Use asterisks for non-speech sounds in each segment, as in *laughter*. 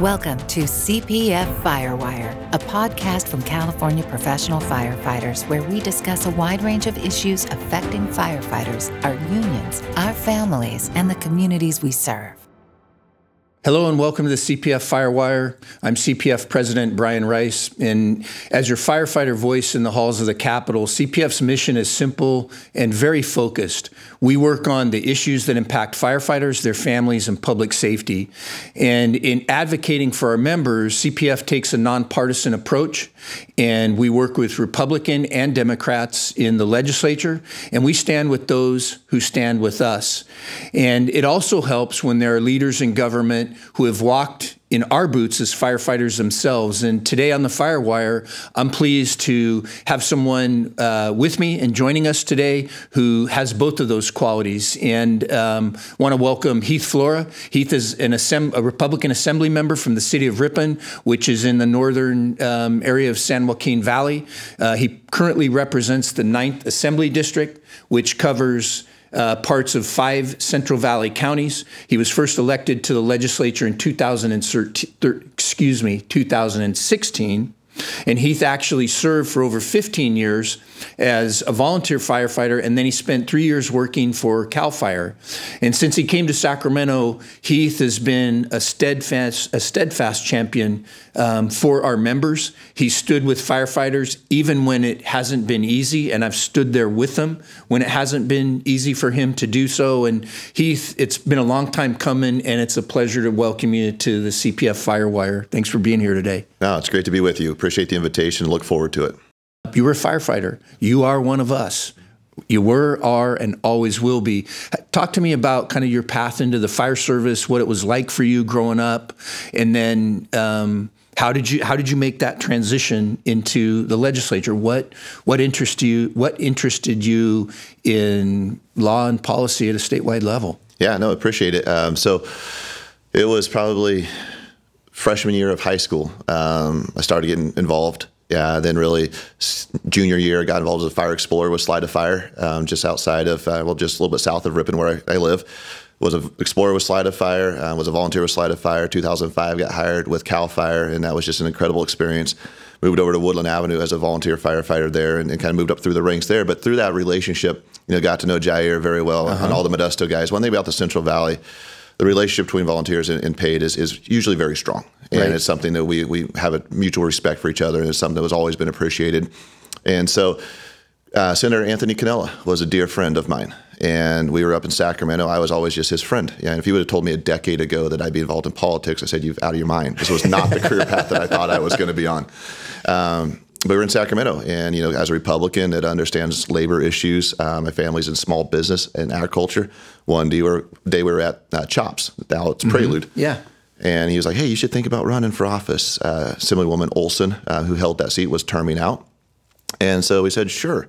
Welcome to CPF Firewire, a podcast from California professional firefighters where we discuss a wide range of issues affecting firefighters, our unions, our families, and the communities we serve. Hello and welcome to the CPF Firewire. I'm CPF President Brian Rice, and as your firefighter voice in the halls of the Capitol, CPF's mission is simple and very focused. We work on the issues that impact firefighters, their families, and public safety. And in advocating for our members, CPF takes a nonpartisan approach, and we work with Republican and Democrats in the legislature, and we stand with those who stand with us. And it also helps when there are leaders in government who have walked in our boots as firefighters themselves. And today on the Firewire, I'm pleased to have someone uh, with me and joining us today who has both of those qualities. And um, want to welcome Heath Flora. Heath is an assemb- a Republican Assembly member from the city of Ripon, which is in the northern um, area of San Joaquin Valley. Uh, he currently represents the 9th Assembly District, which covers uh, parts of five Central Valley counties. He was first elected to the legislature in 2013, excuse me, 2016. And Heath actually served for over 15 years as a volunteer firefighter, and then he spent three years working for CAL FIRE. And since he came to Sacramento, Heath has been a steadfast, a steadfast champion um, for our members. He stood with firefighters even when it hasn't been easy, and I've stood there with him when it hasn't been easy for him to do so. And Heath, it's been a long time coming, and it's a pleasure to welcome you to the CPF Firewire. Thanks for being here today. No, it's great to be with you. Appreciate the invitation. and Look forward to it. You were a firefighter. You are one of us. You were, are, and always will be. Talk to me about kind of your path into the fire service, what it was like for you growing up, and then um, how did you how did you make that transition into the legislature? What what interested you what interested you in law and policy at a statewide level? Yeah, no, appreciate it. Um, so it was probably freshman year of high school. Um, I started getting involved yeah, then really junior year, I got involved as a fire explorer with Salida Fire, um, just outside of, uh, well, just a little bit south of Ripon, where I, I live. Was an explorer with Salida Fire, uh, was a volunteer with Salida Fire. 2005, got hired with Cal Fire, and that was just an incredible experience. Moved over to Woodland Avenue as a volunteer firefighter there, and, and kind of moved up through the ranks there. But through that relationship, you know, got to know Jair very well uh-huh. and all the Modesto guys. One thing about the Central Valley the relationship between volunteers and, and paid is, is usually very strong. And right. it's something that we, we have a mutual respect for each other, and it's something that has always been appreciated. And so, uh, Senator Anthony Cannella was a dear friend of mine, and we were up in Sacramento. I was always just his friend. Yeah, and if you would have told me a decade ago that I'd be involved in politics, I said, "You've out of your mind." This was not the *laughs* career path that I thought I was going to be on. Um, but we're in Sacramento, and you know, as a Republican that understands labor issues, uh, my family's in small business and agriculture. One day we were, day we were at uh, Chops, now it's mm-hmm. Prelude. Yeah. And he was like, "Hey, you should think about running for office." Uh, Assemblywoman Olsen, uh, who held that seat, was terming out, and so we said, "Sure."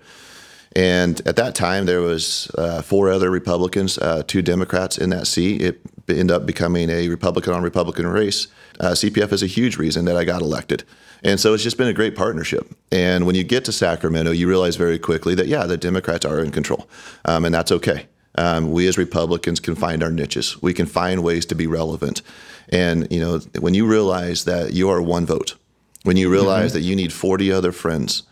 And at that time, there was uh, four other Republicans, uh, two Democrats in that seat. It ended up becoming a Republican on Republican race. Uh, CPF is a huge reason that I got elected. And so it's just been a great partnership. And when you get to Sacramento, you realize very quickly that, yeah, the Democrats are in control, um, and that's okay. Um, we as Republicans can find our niches. We can find ways to be relevant. And, you know, when you realize that you are one vote, when you realize mm-hmm. that you need 40 other friends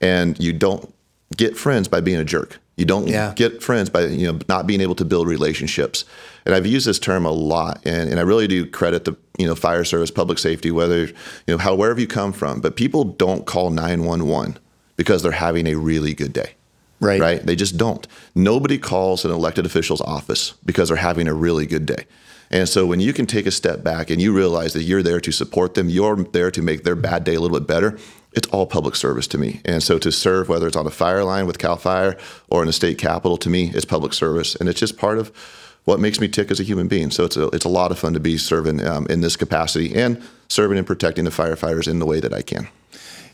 and you don't get friends by being a jerk. You don't yeah. get friends by you know not being able to build relationships. And I've used this term a lot, and, and I really do credit the you know fire service, public safety, whether you know how wherever you come from. But people don't call nine one one because they're having a really good day. Right. Right. They just don't. Nobody calls an elected official's office because they're having a really good day. And so when you can take a step back and you realize that you're there to support them, you're there to make their bad day a little bit better, it's all public service to me. And so to serve, whether it's on a fire line with CAL FIRE or in a state capitol, to me, it's public service. And it's just part of what makes me tick as a human being. So it's a, it's a lot of fun to be serving um, in this capacity and serving and protecting the firefighters in the way that I can.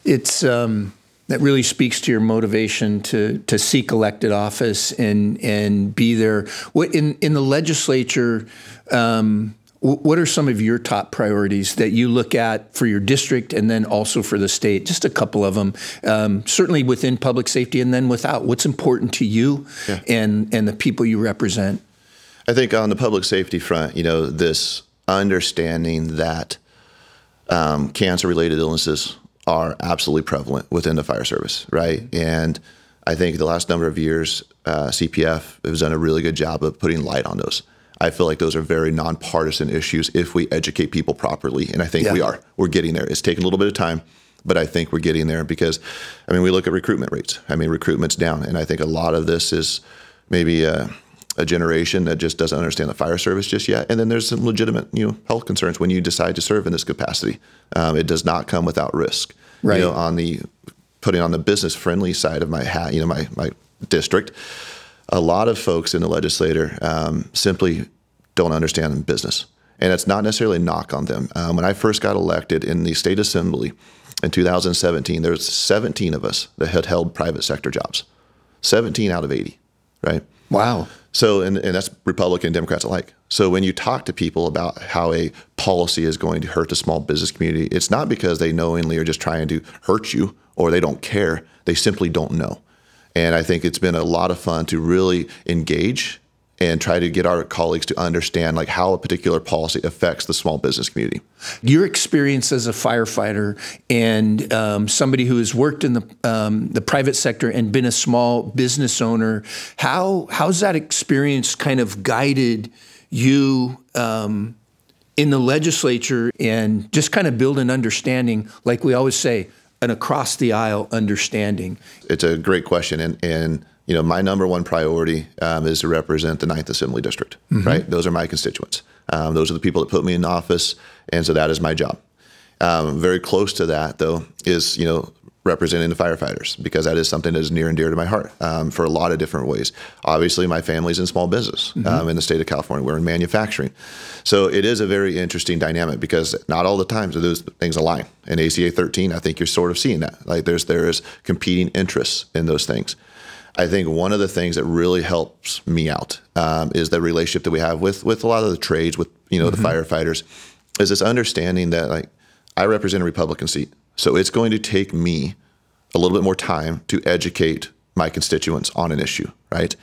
It's um, that really speaks to your motivation to to seek elected office and and be there. What in in the legislature? Um, what are some of your top priorities that you look at for your district and then also for the state? Just a couple of them, um, certainly within public safety and then without. What's important to you yeah. and and the people you represent? I think on the public safety front, you know, this understanding that um, cancer-related illnesses are absolutely prevalent within the fire service, right? And I think the last number of years, uh, CPF has done a really good job of putting light on those. I feel like those are very nonpartisan issues if we educate people properly, and I think Yeah. we are. We're getting there. It's taken a little bit of time, but I think we're getting there because, I mean, we look at recruitment rates. I mean, recruitment's down, and I think a lot of this is maybe a, a generation that just doesn't understand the fire service just yet. And then there's some legitimate, you know, health concerns when you decide to serve in this capacity. Um, it does not come without risk. Right. You know, on the putting on the business friendly side of my hat, you know, my my district, a lot of folks in the legislature um, simply don't understand business. And it's not necessarily a knock on them. Um, when I first got elected in the state assembly in 2017, there was 17 of us that had held private sector jobs. 17 out of 80, right? Wow. So, and, and that's Republican, Democrats alike. So, when you talk to people about how a policy is going to hurt the small business community, it's not because they knowingly are just trying to hurt you or they don't care. They simply don't know. And I think it's been a lot of fun to really engage and try to get our colleagues to understand like how a particular policy affects the small business community. Your experience as a firefighter and um, somebody who has worked in the um, the private sector and been a small business owner, how how's that experience kind of guided you um, in the legislature and just kind of build an understanding, like we always say, an across the aisle understanding? It's a great question, and and you know my number one priority um, is to represent the Ninth Assembly District. Right, those are my constituents. Um, those are the people that put me in office, and so that is my job. Um, very close to that, though, is you know representing the firefighters because that is something that is near and dear to my heart um, for a lot of different ways. Obviously, my family's in small business um, in the state of California. We're in manufacturing, so it is a very interesting dynamic because not all the times do those things align. In ACA 13, I think you're sort of seeing that. Like there's there is competing interests in those things. I think one of the things that really helps me out um, is the relationship that we have with with a lot of the trades, with you know the firefighters, is this understanding that like I represent a Republican seat, so it's going to take me a little bit more time to educate my constituents on an issue, right?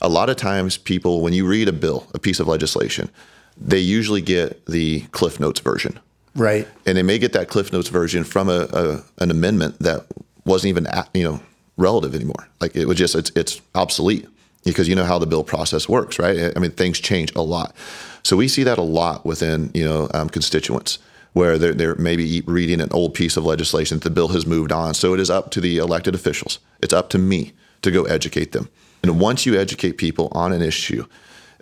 A lot of times, people when you read a bill, a piece of legislation, they usually get the Cliff Notes version, Right. and they may get that Cliff Notes version from a, a an amendment that wasn't even a- you know relative anymore. Like it was just it's it's obsolete because you know how the bill process works, right? I mean things change a lot, so we see that a lot within you know um, constituents where they're, they're maybe reading an old piece of legislation that the bill has moved on. So it is up to the elected officials. It's up to me to go educate them. And once you educate people on an issue,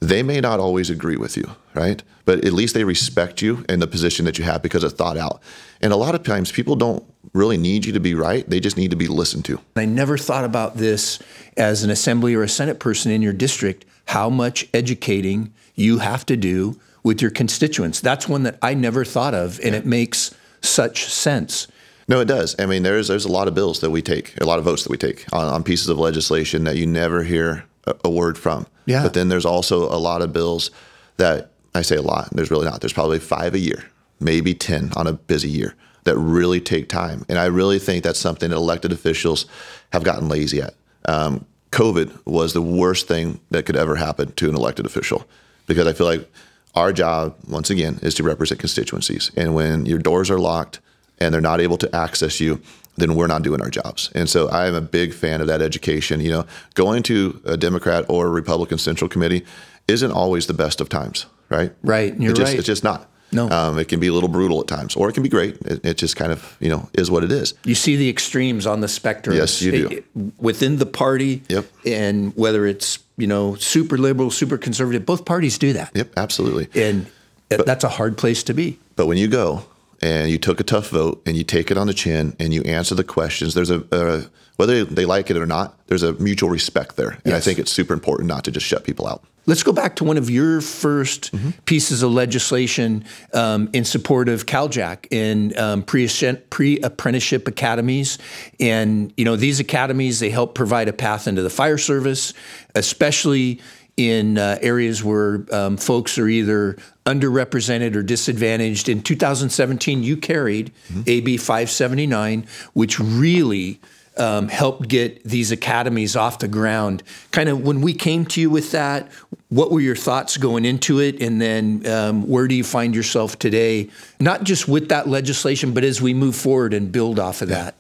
they may not always agree with you, right? But at least they respect you and the position that you have because it's thought out. And a lot of times people don't really need you to be right. They just need to be listened to. I never thought about this as an assembly or a senate person in your district, how much educating you have to do with your constituents. That's one that I never thought of, and it makes such sense. No, it does. I mean, there's there's a lot of bills that we take, a lot of votes that we take on, on pieces of legislation that you never hear a, a word from. Yeah. But then there's also a lot of bills that I say a lot. There's really not. There's probably five a year, maybe ten on a busy year that really take time. And I really think that's something that elected officials have gotten lazy at. Um, COVID was the worst thing that could ever happen to an elected official because I feel like our job, once again, is to represent constituencies. And when your doors are locked and they're not able to access you, then we're not doing our jobs. And so I am a big fan of that education. You know, going to a Democrat or a Republican Central Committee isn't always the best of times, right? Right, you're It just, right. It's just not. No. Um, it can be a little brutal at times, or it can be great. It, it just kind of, you know, is what it is. You see the extremes on the spectrum. Yes, you do. It- it- within the party, Yep. and whether it's you know super liberal, super conservative, both parties do that, Yep, absolutely. and that's a hard place to be. But when you go and you took a tough vote and you take it on the chin and you answer the questions, there's a, a whether they like it or not, there's a mutual respect there. And I think it's super important not to just shut people out. Let's go back to one of your 1st Mm-hmm. pieces of legislation um, in support of CalJAC in um, pre apprenticeship academies. And you know these academies they help provide a path into the fire service, especially in uh, areas where um, folks are either underrepresented or disadvantaged. In 2017, you carried Mm-hmm. AB 579, which really um, helped get these academies off the ground. Kind of when we came to you with that, what were your thoughts going into it? And then um, where do you find yourself today? Not just with that legislation, but as we move forward and build off of that.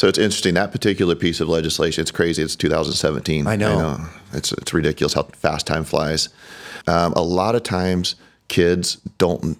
So it's interesting that particular piece of legislation. It's crazy. It's 2017. I know. I know. It's it's ridiculous how fast time flies. Um, a lot of times, kids don't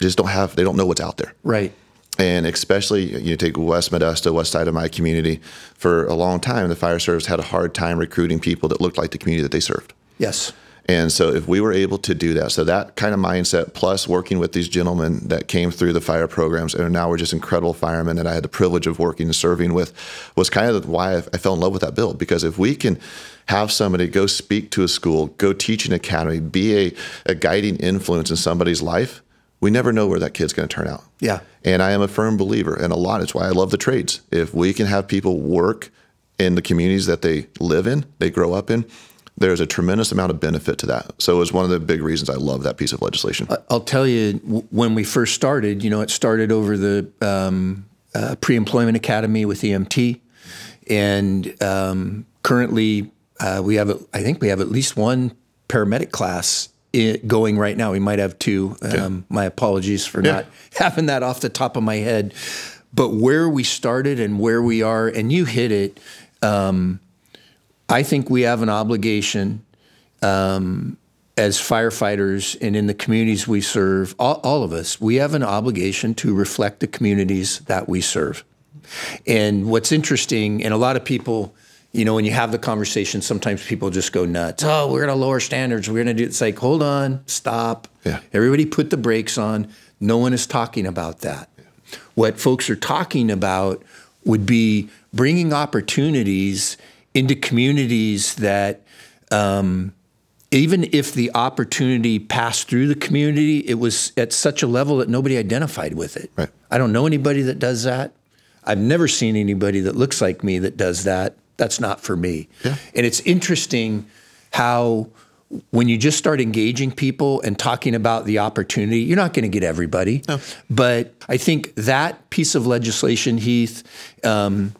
just don't have they don't know what's out there. Right. And especially you take West Modesto, west side of my community, for a long time, the fire service had a hard time recruiting people that looked like the community that they served. Yes. And so if we were able to do that, so that kind of mindset plus working with these gentlemen that came through the fire programs and now we're just incredible firemen that I had the privilege of working and serving with was kind of why I fell in love with that bill. Because if we can have somebody go speak to a school, go teach an academy, be a, a guiding influence in somebody's life, we never know where that kid's going to turn out. Yeah. And I am a firm believer in a lot. It's why I love the trades. If we can have people work in the communities that they live in, they grow up in, there's a tremendous amount of benefit to that. So it's one of the big reasons I love that piece of legislation. I'll tell you, when we first started, you know, it started over the um, uh, pre employment academy with EMT. And um, currently, uh, we have, I think we have at least one paramedic class going right now. We might have two. Um, my apologies for yeah. not *laughs* having that off the top of my head. But where we started and where we are, and you hit it. Um, I think we have an obligation um, as firefighters and in the communities we serve, all, all, of us, we have an obligation to reflect the communities that we serve. And what's interesting, and a lot of people, you know, when you have the conversation, sometimes people just go nuts. Oh, we're going to lower standards. We're going to do it's like, hold on, stop. Yeah. Everybody put the brakes on. No one is talking about that. Yeah. What folks are talking about would be bringing opportunities into communities that um, even if the opportunity passed through the community, it was at such a level that nobody identified with it. Right. I don't know anybody that does that. I've never seen anybody that looks like me that does that. That's not for me. Yeah. And it's interesting how when you just start engaging people and talking about the opportunity, you're not going to get everybody. No. But I think that piece of legislation, Heath, um,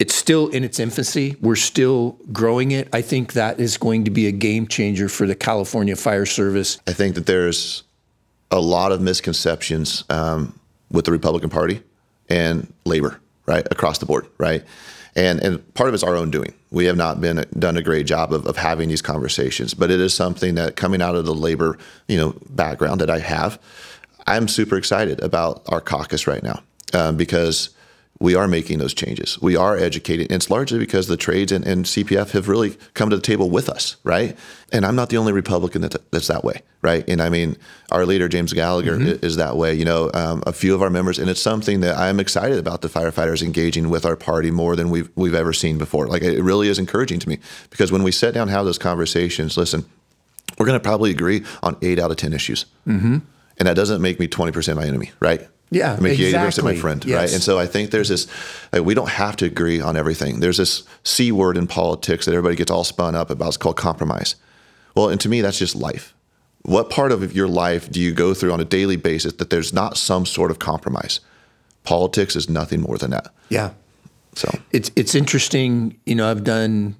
it's still in its infancy. We're still growing it. I think that is going to be a game changer for the California Fire Service. I think that there's a lot of misconceptions um, with the Republican Party and labor, right, across the board, right? And, and part of it's our own doing. We have not been done a great job of, of having these conversations, but it is something that coming out of the labor, you know, background that I have, I'm super excited about our caucus right now um, because we are making those changes. We are educating. And it's largely because the trades and, and, CPF have really come to the table with us, right? And I'm not the only Republican that, that's that way, right? And I mean, our leader, James Gallagher, mm-hmm. is that way. You know, um, a few of our members, and it's something that I'm excited about the firefighters engaging with our party more than we've, we've ever seen before. Like, it really is encouraging to me because when we sit down and have those conversations, listen, we're going to probably agree on eight out of 10 issues. Mm-hmm. And that doesn't make me 20% my enemy, right? Yeah, make exactly. you 80% my friend, yes. right? And so I think there's this, like, we don't have to agree on everything. There's this C word in politics that everybody gets all spun up about. It's called compromise. Well, and to me, that's just life. What part of your life do you go through on a daily basis that there's not some sort of compromise? Politics is nothing more than that. Yeah. So it's it's interesting. You know, I've done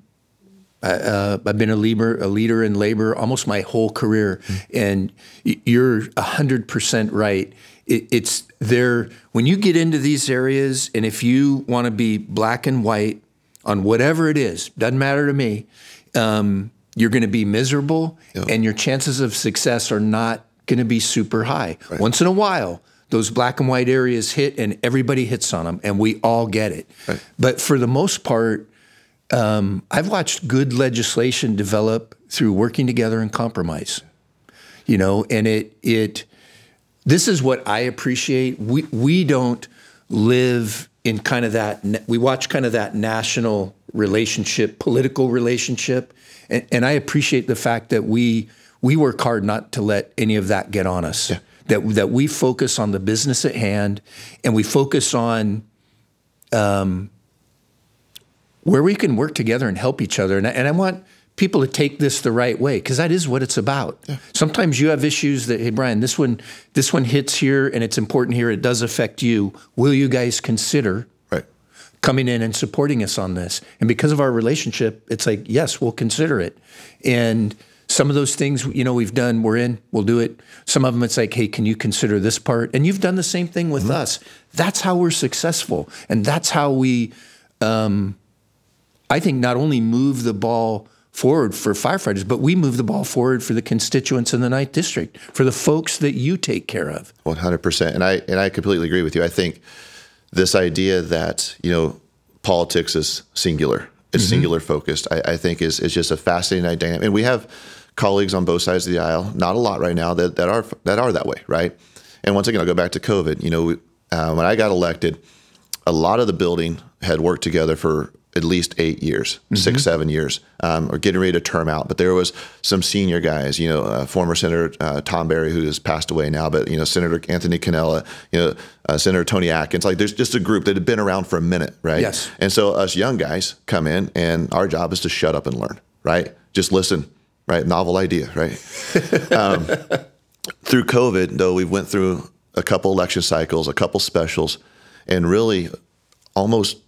uh, I've been a leader, a leader in labor almost my whole career, mm-hmm. and you're hundred percent right. It, it's there when you get into these areas, and if you want to be black and white on whatever it is, doesn't matter to me. Um, you're going to be miserable, yeah. and your chances of success are not going to be super high. Right. Once in a while, those black and white areas hit, and everybody hits on them, and we all get it. Right. But for the most part um, I've watched good legislation develop through working together and compromise. You know, and it it this is what I appreciate. We we don't live in kind of that. We watch kind of that national relationship, political relationship, and, and I appreciate the fact that we we work hard not to let any of that get on us. Yeah. That that we focus on the business at hand, and we focus on. Um, where we can work together and help each other. And I, and I want people to take this the right way because that is what it's about. Yeah. Sometimes you have issues that, hey, Brian, this one, this one hits here and it's important here. It does affect you. Will you guys consider right. coming in and supporting us on this. And because of our relationship, it's like, yes, we'll consider it. And some of those things, you know, we've done, we're in, we'll do it. Some of them, it's like, hey, can you consider this part? And you've done the same thing with mm-hmm. us. That's how we're successful. And that's how we, um, I think, not only move the ball forward for firefighters, but we move the ball forward for the constituents in the ninth district, for the folks that you take care of. One hundred percent, and I and I completely agree with you. I think this idea that you know politics is singular, it's mm-hmm. singular focused. I, I, think is is just a fascinating idea, and we have colleagues on both sides of the aisle, not a lot right now that that are that are that way, right? And once again, I'll go back to COVID. You know, uh, when I got elected, a lot of the building had worked together for at least eight years, mm-hmm. six, seven years, um, or getting ready to term out. But there was some senior guys, you know, uh, former Senator uh, Tom Berry, who has passed away now, but, you know, Senator Anthony Cannella, you know, uh, Senator Toni Atkins. Like there's just a group that had been around for a minute, right? Yes. And so us young guys come in, and our job is to shut up and learn, right? Just listen, right? Novel idea, right? *laughs* um, through COVID, though, we went through a couple election cycles, a couple specials, and really almost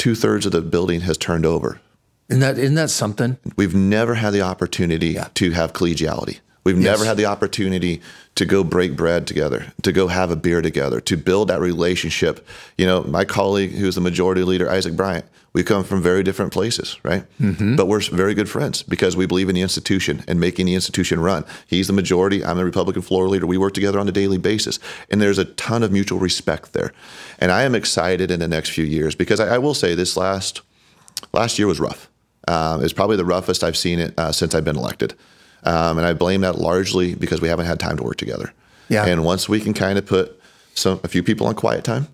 two thirds of the building has turned over. Isn't that isn't that something? We've never had the opportunity yeah. to have collegiality. We've yes. never had the opportunity to go break bread together, to go have a beer together, to build that relationship. You know, my colleague who's the majority leader, Isaac Bryan, we come from very different places, right? Mm-hmm. But we're very good friends because we believe in the institution and making the institution run. He's the majority, I'm the Republican floor leader. We work together on a daily basis. And there's a ton of mutual respect there. And I am excited in the next few years because I, I will say this last last year was rough. Um, it's probably the roughest I've seen it uh, since I've been elected. Um, and I blame that largely because we haven't had time to work together. Yeah. And once we can kind of put some a few people on quiet time,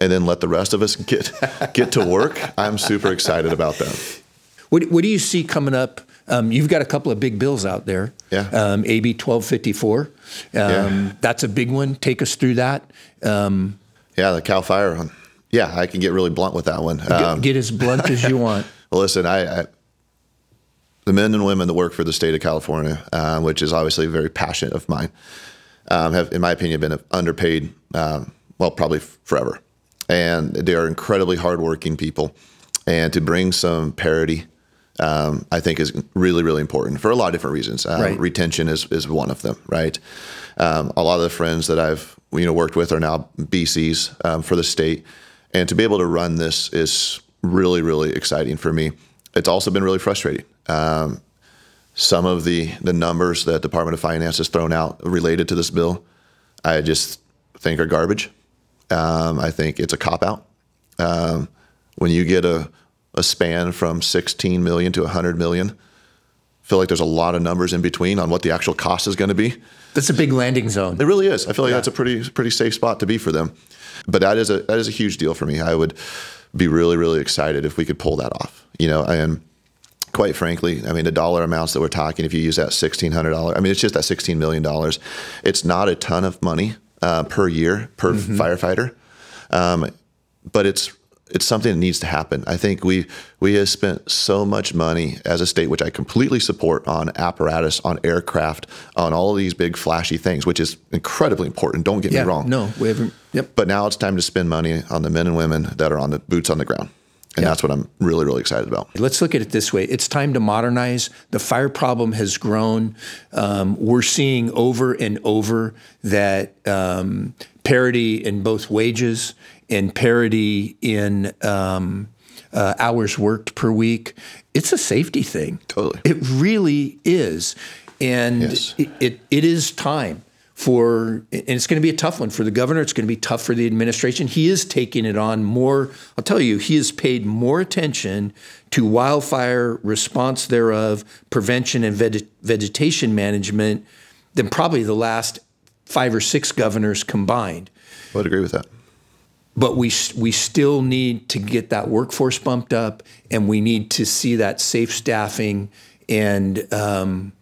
and then let the rest of us *laughs* get get to work, I'm super excited about that. What What do you see coming up? Um, you've got a couple of big bills out there. Yeah. Um, AB 1254. Um, yeah. That's a big one. Take us through that. Um, yeah, the Cal Fire. Yeah, I can get really blunt with that one. Get, um, get as blunt as you *laughs* want. well, listen, I, I the men and women that work for the state of California, uh, which is obviously very passionate of mine, um, have, in my opinion, been underpaid. Um, well, probably f- forever, and they are incredibly hardworking people. And to bring some parity, um, I think, is really, really important for a lot of different reasons. Um, right. Retention is is one of them, right? Um, a lot of the friends that I've you know worked with are now BCs um, for the state, and to be able to run this is really, really exciting for me. It's also been really frustrating. Um, some of the the numbers that Department of Finance has thrown out related to this bill, I just think are garbage. Um, I think it's a cop out. Um, when you get a, a span from 16 million to 100 million, I feel like there's a lot of numbers in between on what the actual cost is going to be. That's a big landing zone. It really is. I feel like yeah. that's a pretty pretty safe spot to be for them. But that is a that is a huge deal for me. I would be really really excited if we could pull that off. You know, and quite frankly, I mean, the dollar amounts that we're talking, if you use that $1,600, I mean, it's just that $16 million. It's not a ton of money uh, per year per mm-hmm. firefighter, um, but it's it's something that needs to happen. I think we we have spent so much money as a state, which I completely support, on apparatus, on aircraft, on all of these big flashy things, which is incredibly important. Don't get yeah, me wrong. No, we haven't. Yep. But now it's time to spend money on the men and women that are on the boots on the ground. And that's what I'm really, really excited about. Let's look at it this way it's time to modernize. The fire problem has grown. Um, we're seeing over and over that um, parity in both wages and parity in um, uh, hours worked per week. It's a safety thing. Totally. It really is. And yes. it, it, it is time for, and it's going to be a tough one for the governor. It's going to be tough for the administration. He is taking it on more. I'll tell you, he has paid more attention to wildfire response thereof, prevention, and vegetation management than probably the last five or six governors combined. I would agree with that. But we we still need to get that workforce bumped up, and we need to see that safe staffing and um,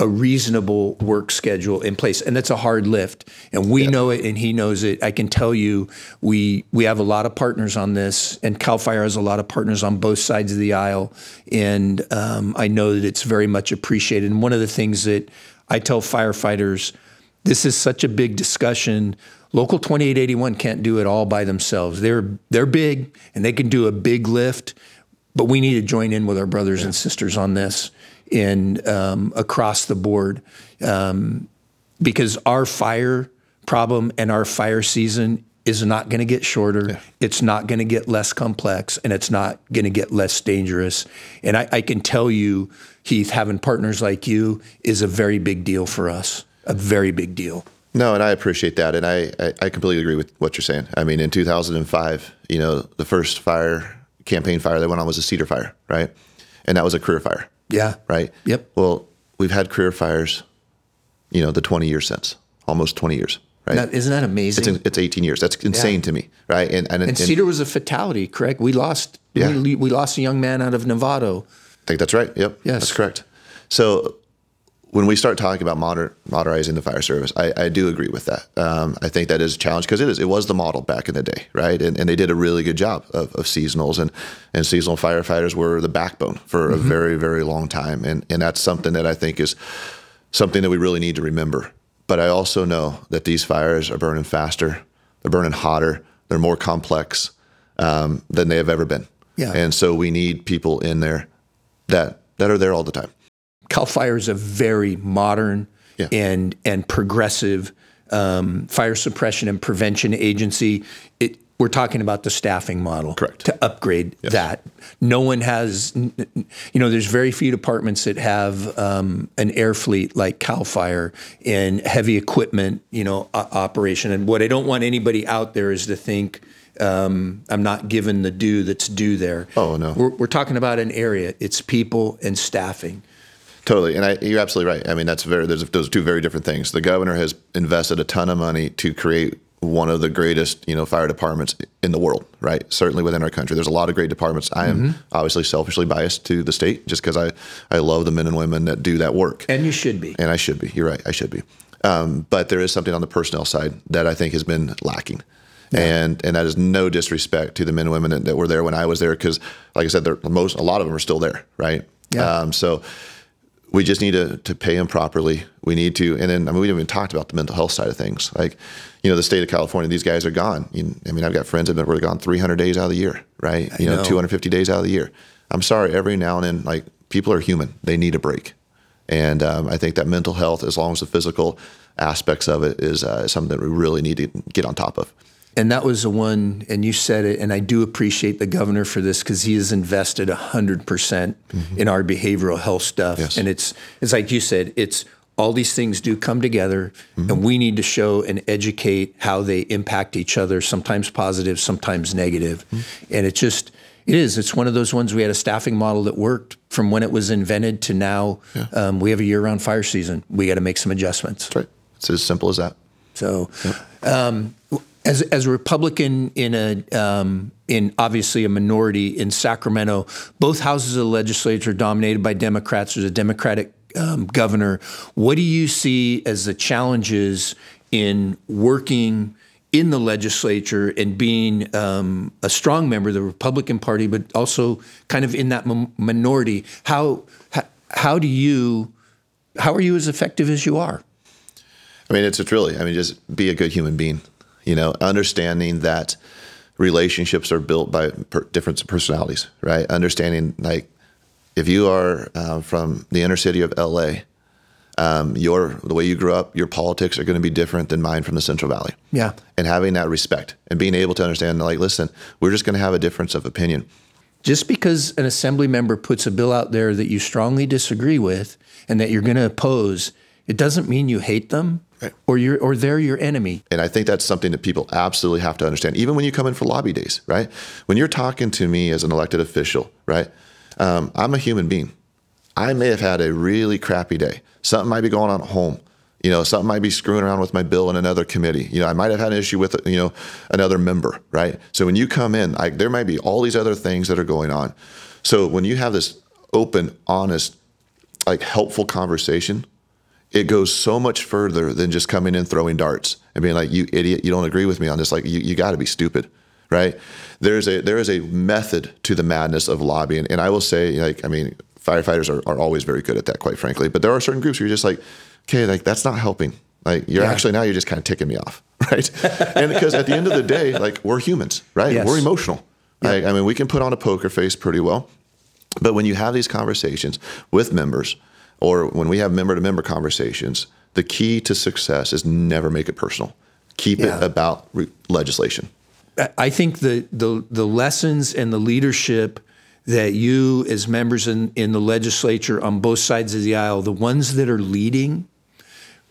a reasonable work schedule in place and that's a hard lift and we yeah. know it and he knows it i can tell you we we have a lot of partners on this and cal fire has a lot of partners on both sides of the aisle and um, i know that it's very much appreciated and one of the things that i tell firefighters this is such a big discussion Local 2881 can't do it all by themselves. They're they're big and they can do a big lift, but we need to join in with our brothers and sisters on this in um, across the board um, because our fire problem and our fire season is not going to get shorter. It's not going to get less complex, and it's not going to get less dangerous. And I, I can tell you, Heath, having partners like you is a very big deal for us. A very big deal. No, and I appreciate that, and I, I, I completely agree with what you're saying. I mean, in 2005, you know, the first fire campaign fire that went on was a cedar fire, right? And that was a career fire, Yeah. right? Yep. Well, we've had career fires, you know, the 20 years since, almost 20 years, right? That, isn't that amazing? it's, it's 18 years. That's insane to me, right? And and, and Cedar was a fatality, correct? We lost. Yeah. We, we lost a young man out of Novato. I think that's right. Yep. Yes. That's correct. So when we start talking about moder- modernizing the fire service, I, I do agree with that. Um, I think that is a challenge because it is. It was the model back in the day, right? And, and they did a really good job of, of seasonals, and, and seasonal firefighters were the backbone for a very, very long time. And, and that's something that I think is something that we really need to remember. But I also know that these fires are burning faster, they're burning hotter, they're more complex um, than they have ever been. Yeah. And so we need people in there that that are there all the time. Cal Fire is a very modern Yeah. and and progressive um, fire suppression and prevention agency. It, we're talking about the staffing model, Correct. To upgrade that, no one has. You know, there's very few departments that have um, an air fleet like Cal Fire and heavy equipment. You know, o- operation. And what I don't want anybody out there is to think. Um, I'm not given the due that's due there. Oh, no. We're, we're talking about an area. It's people and staffing. Totally, and I, you're absolutely right. I mean, that's very there's those are two very different things. The governor has invested a ton of money to create one of the greatest, you know, fire departments in the world, right? Certainly within our country, there's a lot of great departments. I am obviously selfishly biased to the state just because I I love the men and women that do that work, And you should be. and I should be. You're right, I should be. Um, but there is something on the personnel side that I think has been lacking. And and that is no disrespect to the men and women that, that were there when I was there, because like I said, most a lot of them are still there, right? Yeah. Um, so we just need to, to pay them properly. We need to, and then I mean, we haven't even talked about the mental health side of things. Like, you know, the state of California, these guys are gone. You, I mean, I've got friends that have been gone 300 days out of the year, right? you know, know. 250 days out of the year. I'm sorry, every now and then, like, people are human. They need a break. And um, I think that mental health, as long as the physical aspects of it, is uh, something that we really need to get on top of. And that was the one, and you said it, and I do appreciate the governor for this because he has invested 100% in our behavioral health stuff. Yes. And it's, it's like you said, it's all these things do come together, and we need to show and educate how they impact each other, sometimes positive, sometimes negative. And it just, it is. It's one of those ones we had a staffing model that worked from when it was invented to now. Um, we have a year round fire season. We got to make some adjustments. That's right. It's as simple as that. So, um, as as a Republican in a um, in obviously a minority in Sacramento, both houses of the legislature are dominated by Democrats. There's a Democratic um, governor. What do you see as the challenges in working? In the legislature and being um, a strong member of the Republican Party, but also kind of in that m- minority, how, how how do you how are you as effective as you are? I mean, it's, it's really, I mean, just be a good human being, you know, understanding that relationships are built by per, different personalities, right? Understanding like if you are uh, from the inner city of LA, um, your the way you grew up, your politics are going to be different than mine from the Central Valley. Yeah. And having that respect and being able to understand, like, listen, we're just going to have a difference of opinion. just because an assembly member puts a bill out there that you strongly disagree with and that you're going to oppose, it doesn't mean you hate them or you're or they're your enemy. And I think that's something that people absolutely have to understand, even when you come in for lobby days, right? When you're talking to me as an elected official, right? Um, I'm a human being. I may have had a really crappy day. Something might be going on at home. You know, something might be screwing around with my bill in another committee. You know, I might have had an issue with, you know, another member, right? So when you come in, I, there might be all these other things that are going on. So when you have this open, honest, like helpful conversation, it goes so much further than just coming in throwing darts and being like, "You idiot, you don't agree with me on this." Like, you, you got to be stupid, right? There's a there is a method to the madness of lobbying, and I will say, like, I mean, firefighters are, are always very good at that, quite frankly. But there are certain groups where you're just like, okay, like that's not helping. Like you're Yeah. actually now you're just kind of ticking me off, *laughs* right? and because at the end of the day, like we're humans, right? Yes. We're emotional. Like, I mean, we can put on a poker face pretty well, but when you have these conversations with members, or when we have member to member conversations, the key to success is never make it personal. Keep Yeah. it about re- legislation. I- I think the, the the lessons and the leadership that you as members in, in the legislature on both sides of the aisle, the ones that are leading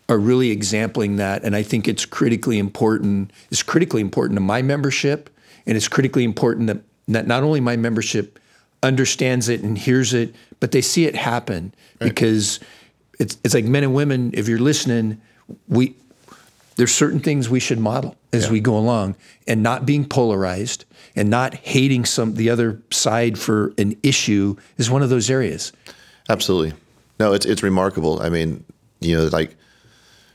are really exempling that. And I think it's critically important. It's critically important to my membership, and it's critically important that, that not only my membership understands it and hears it, but they see it happen because it's it's like men and women. If you're listening, we there's certain things we should model as we go along, and not being polarized and not hating some the other side for an issue is one of those areas. Absolutely. No, it's it's remarkable. I mean, you know, like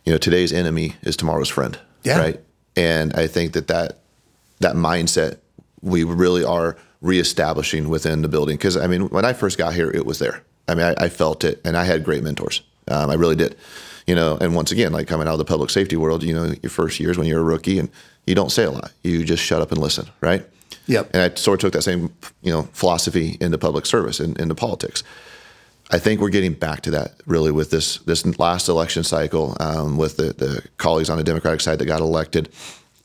you know, today's enemy is tomorrow's friend. Yeah. Right. And I think that that that mindset we really are reestablishing within the building. Because I mean, when I first got here, it was there. I mean, I, I felt it, and I had great mentors. Um, I really did. You know, and once again, like coming out of the public safety world, you know, your first years when you're a rookie and you don't say a lot, you just shut up and listen, right? Yep. And I sort of took that same, you know, philosophy into public service and into politics. I think we're getting back to that really with this this last election cycle, um, with the, the colleagues on the Democratic side that got elected,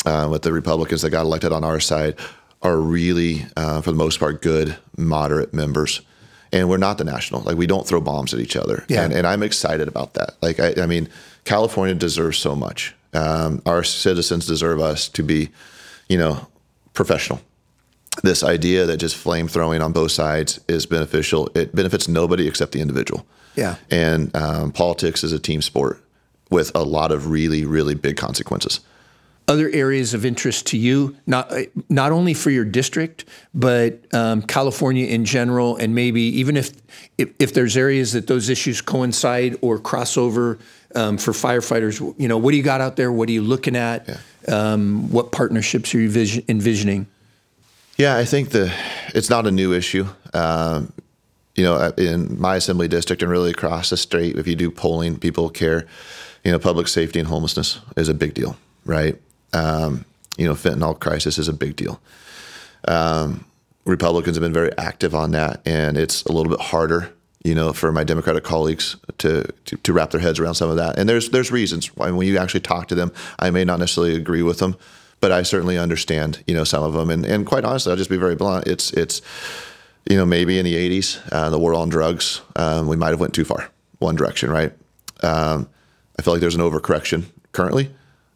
uh, with the Republicans that got elected on our side, are really, uh, for the most part, good, moderate members. And we're not the national. Like we don't throw bombs at each other. Yeah. And, and I'm excited about that. Like I, I mean, California deserves so much. Um, our citizens deserve us to be, you know, professional this idea that just flame throwing on both sides is beneficial. It benefits nobody except the individual. Yeah. And um, politics is a team sport with a lot of really, really big consequences. Other areas of interest to you, not not only for your district, but um, California in general, and maybe even if, if if there's areas that those issues coincide or cross over um, for firefighters, you know, what do you got out there? What are you looking at? Um, what partnerships are you vision, envisioning? Yeah, I think the it's not a new issue. Um, you know, in my assembly district and really across the state, if you do polling, people care. You know, public safety and homelessness is a big deal, right? Um, you know, fentanyl crisis is a big deal. Um, Republicans have been very active on that, and it's a little bit harder, you know, for my Democratic colleagues to, to to wrap their heads around some of that. And there's there's reasons when you actually talk to them, I may not necessarily agree with them, but I certainly understand, you know, some of them. And and quite honestly, I'll just be very blunt. It's it's you know maybe in the '80s, uh, the war on drugs, um, we might have went too far one direction, right? Um, I feel like there's an overcorrection currently,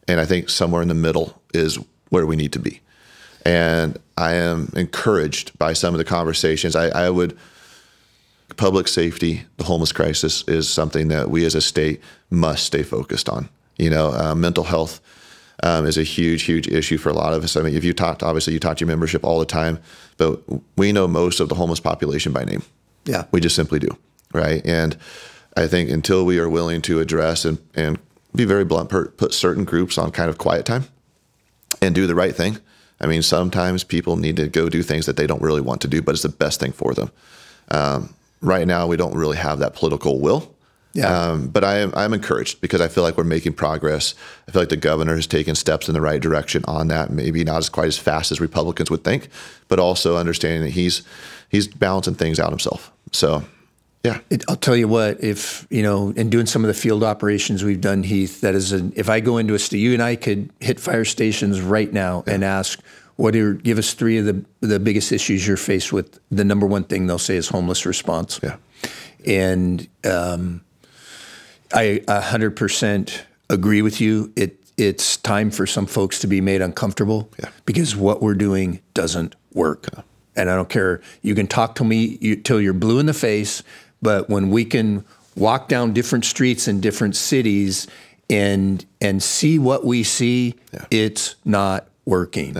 and I think somewhere in the middle is where we need to be. And I am encouraged by some of the conversations. I, I would public safety, the homeless crisis is something that we as a state must stay focused on. You know, uh, mental health um, is a huge, huge issue for a lot of us. I mean, if you talk, obviously, you talk to your membership all the time, but we know most of the homeless population by name. Yeah. We just simply do, right? And I think until we are willing to address and, and be very blunt, per- put certain groups on kind of quiet time and do the right thing. I mean, sometimes people need to go do things that they don't really want to do, but it's the best thing for them. Um, right now, we don't really have that political will. Yeah. Um, but I am I'm encouraged because I feel like we're making progress. I feel like the governor has taken steps in the right direction on that. Maybe not as quite as fast as Republicans would think, but also understanding that he's he's balancing things out himself. So, yeah, It, I'll tell you what, if you know, in doing some of the field operations we've done, Heath, that is, an, if I go into a st- you and I could hit fire stations right now and ask, what are give us three of the the biggest issues you're faced with? The number one thing they'll say is homeless response. Yeah. and um, I a hundred percent agree with you. It it's time for some folks to be made uncomfortable Yeah. because what we're doing doesn't work. And I don't care. You can talk to me you, till you're blue in the face, but when we can walk down different streets in different cities and and see what we see, Yeah. it's not working.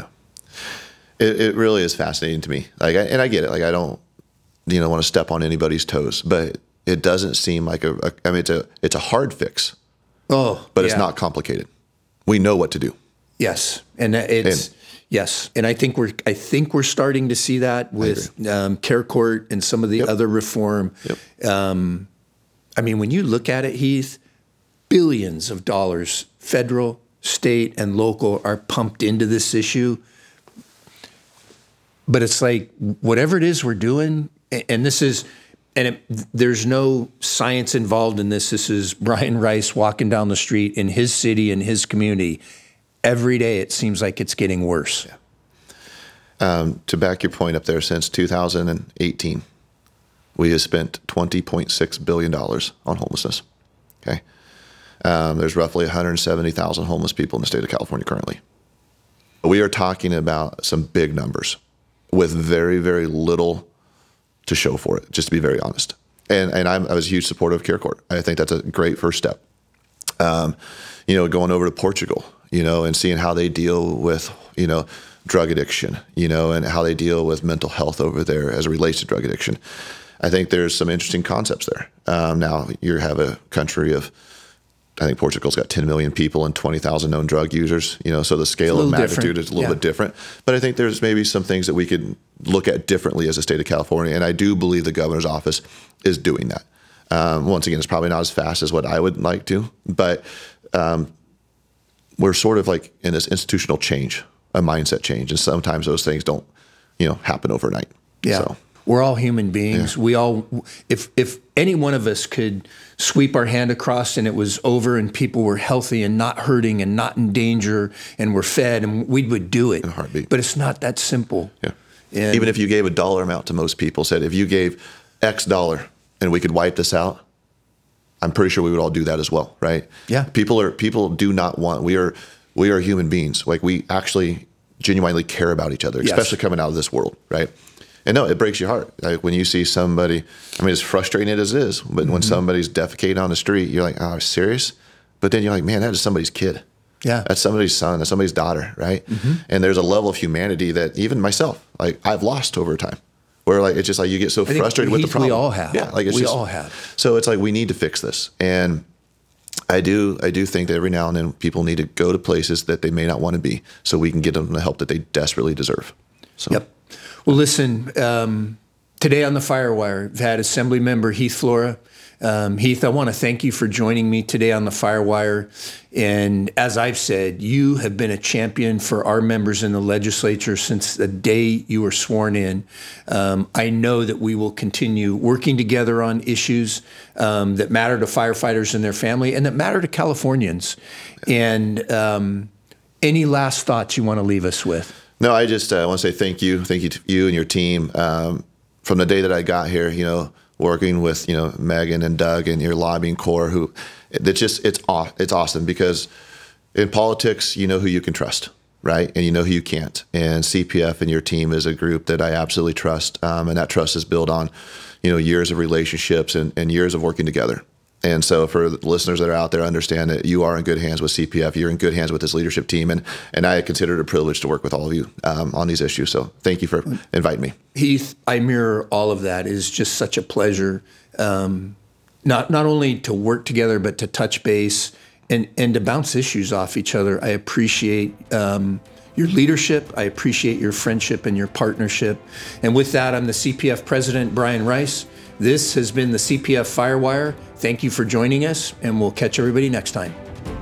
it, it really is fascinating to me. Like, I, and I get it. Like, I don't, you know, want to step on anybody's toes, but it doesn't seem like a. a I mean, it's a it's a hard fix, Oh, but it's not complicated. We know what to do. Yes, and it's And- yes, and I think we're I think we're starting to see that with um, Care Court and some of the other reform. Yep. Um, I mean, when you look at it, Heath, billions of dollars, federal, state, and local, are pumped into this issue. But it's like whatever it is we're doing, and this is, and it, there's no science involved in this. This is Brian Rice walking down the street in his city in his community. Every day, it seems like it's getting worse. Yeah. Um, to back your point up there, since 2018, we have spent 20.6 billion dollars on homelessness. Okay, um, there's roughly 170,000 homeless people in the state of California currently. We are talking about some big numbers with very, very little to show for it, just to be very honest. And, and I'm, I was a huge supporter of CareCourt. I think that's a great first step. Um, you know, going over to Portugal, you know, and seeing how they deal with, you know, drug addiction, you know, and how they deal with mental health over there as it relates to drug addiction. I think there's some interesting concepts there. Um, now you have a country of I think Portugal's got 10 million people and 20,000 known drug users. You know, so the scale of magnitude different. is a little yeah. bit different. But I think there's maybe some things that we could look at differently as a state of California, and I do believe the governor's office is doing that. Um, once again, it's probably not as fast as what I would like to, but um, we're sort of like in this institutional change, a mindset change, and sometimes those things don't, you know, happen overnight. Yeah. So. We're all human beings. Yeah. We all, if if any one of us could sweep our hand across and it was over and people were healthy and not hurting and not in danger and were fed and we would do it. In a heartbeat. But it's not that simple. Yeah. And Even if you gave a dollar amount to most people, said if you gave X dollar and we could wipe this out, I'm pretty sure we would all do that as well, right? Yeah. People are people do not want. We are we are human beings. Like we actually genuinely care about each other, especially coming out of this world, right? And no, it breaks your heart. Like when you see somebody, I mean, as frustrating as it is, but mm-hmm. when somebody's defecating on the street, you're like, oh, serious? But then you're like, man, that is somebody's kid. Yeah. That's somebody's son, that's somebody's daughter, right? Mm-hmm. And there's a level of humanity that even myself, like I've lost over time. Where like it's just like you get so frustrated with the problem. We all have. Yeah, like it's we just, all have. So it's like we need to fix this. And I do I do think that every now and then people need to go to places that they may not want to be so we can get them the help that they desperately deserve. So Yep. Well, listen, um, today on the Firewire, I've had Assembly Member Heath Flora. Um, Heath, I want to thank you for joining me today on the Firewire. And as I've said, you have been a champion for our members in the legislature since the day you were sworn in. Um, I know that we will continue working together on issues um, that matter to firefighters and their family and that matter to Californians. And um, any last thoughts you want to leave us with? No, I just uh, want to say thank you, thank you to you and your team. Um, from the day that I got here, you know, working with you know Megan and Doug and your lobbying corps. who it's just it's it's awesome because in politics you know who you can trust, right, and you know who you can't. And CPF and your team is a group that I absolutely trust, um, and that trust is built on you know years of relationships and, and years of working together. And so, for the listeners that are out there, understand that you are in good hands with CPF. You're in good hands with this leadership team, and and I consider it a privilege to work with all of you um, on these issues. So, thank you for inviting me. Heath, I mirror all of that. It is just such a pleasure, um, not not only to work together, but to touch base and and to bounce issues off each other. I appreciate. Um, your leadership. I appreciate your friendship and your partnership. And with that, I'm the CPF president, Brian Rice. This has been the CPF Firewire. Thank you for joining us, and we'll catch everybody next time.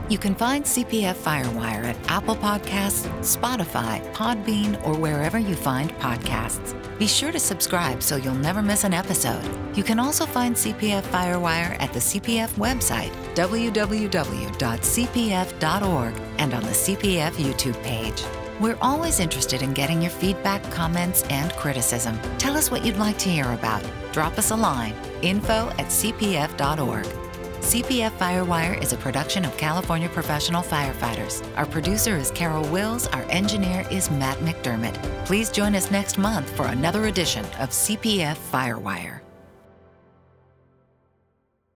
You can find CPF Firewire at Apple Podcasts, Spotify, Podbean, or wherever you find podcasts. Be sure to subscribe so you'll never miss an episode. You can also find CPF Firewire at the CPF website, www.cpf.org, and on the CPF YouTube page. We're always interested in getting your feedback, comments, and criticism. Tell us what you'd like to hear about. Drop us a line info at cpf.org. CPF Firewire is a production of California Professional Firefighters. Our producer is Carol Wills. Our engineer is Matt McDermott. Please join us next month for another edition of CPF Firewire.